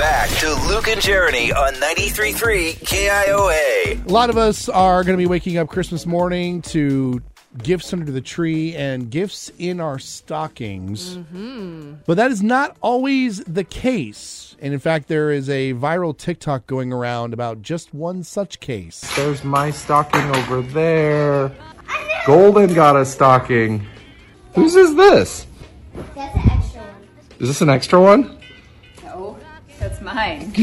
Back to Luke and Jeremy on 93.3 KIOA. A lot of us are going to be waking up Christmas morning to gifts under the tree and gifts in our stockings. Mm-hmm. But that is not always the case. And in fact, there is a viral TikTok going around about just one such case. There's my stocking over there. Golden got a stocking. Whose is this? That's an extra one. Is this an extra one? No, that's mine.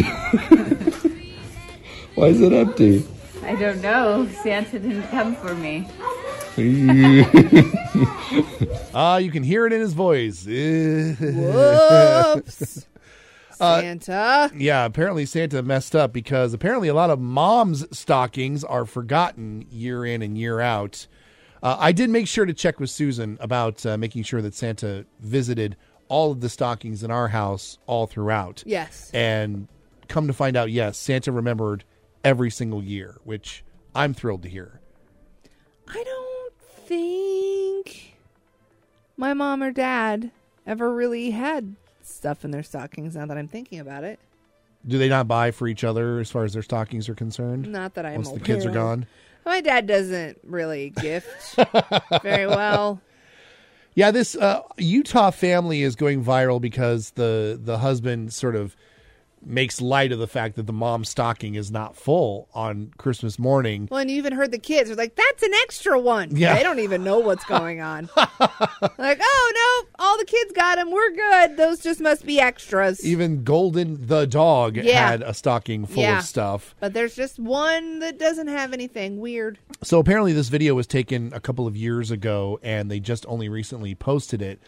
Why is it empty? I don't know. Santa didn't come for me. Ah, you can hear it in his voice. Whoops. Santa. Yeah, apparently Santa messed up because apparently a lot of moms' stockings are forgotten year in and year out. Uh, I did make sure to check with Susan about uh, making sure that Santa visited all of the stockings in our house all throughout. Yes. And come to find out, yes, Santa remembered every single year, which I'm thrilled to hear. I don't think my mom or dad ever really had stuff in their stockings now that I'm thinking about it. Do they not buy for each other as far as their stockings are concerned? Not that I'm Once the kids are gone? My dad doesn't really gift very well. Yeah, this uh, Utah family is going viral because the the husband sort of makes light of the fact that the mom's stocking is not full on Christmas morning. Well, and you even heard the kids are like, "That's an extra one." Yeah. they don't even know what's going on. like, oh no, all the kids got them. We're good. Those just must be extras. Even Golden the dog Yeah. had a stocking full Yeah. of stuff. but there's just one that doesn't have anything weird. So apparently this video was taken a couple of years ago and they just only recently posted it.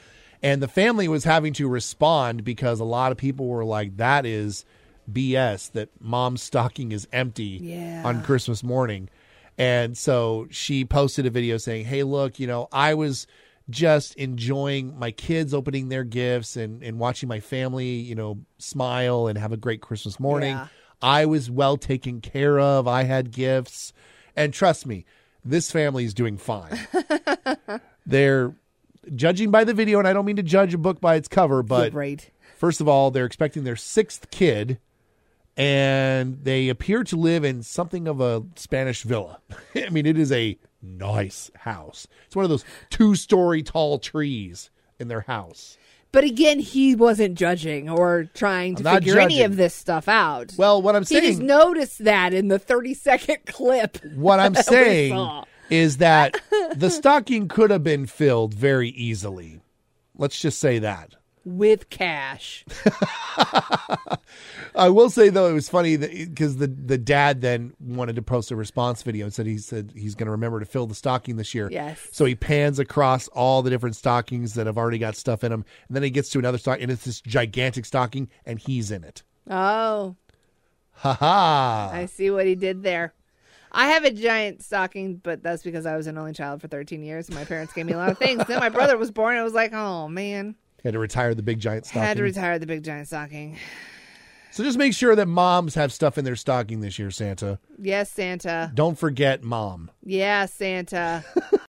And the family was having to respond because a lot of people were like that is BS that mom's stocking is empty Yeah. on Christmas morning. And so she posted a video saying, "Hey, look, you know, I was just enjoying my kids opening their gifts and and watching my family, you know, smile and have a great Christmas morning. Yeah. I was well taken care of. I had gifts. And trust me, this family is doing fine. they're judging by the video, and I don't mean to judge a book by its cover, but right. first of all, they're expecting their sixth kid, and they appear to live in something of a Spanish villa. I mean, it is a nice house. It's one of those two story tall trees in their house. But again, he wasn't judging or trying to figure any of this stuff out. Well, what I'm saying, he just noticed that in the 30 second clip. what I'm saying is that the stocking could have been filled very easily. Let's just say that. With cash. I will say though it was funny because the the dad then wanted to post a response video and said he said he's going to remember to fill the stocking this year. Yes. So he pans across all the different stockings that have already got stuff in them, and then he gets to another stock and it's this gigantic stocking, and he's in it. Oh, Ha ha! I see what he did there. I have a giant stocking, but that's because I was an only child for 13 years and my parents gave me a lot of things. then my brother was born. And I was like, oh man, Had to retire the big giant stocking. had to retire the big giant stocking. so just make sure that moms have stuff in their stocking this year, Santa. Yes, Santa. Don't forget mom. Yeah, Santa.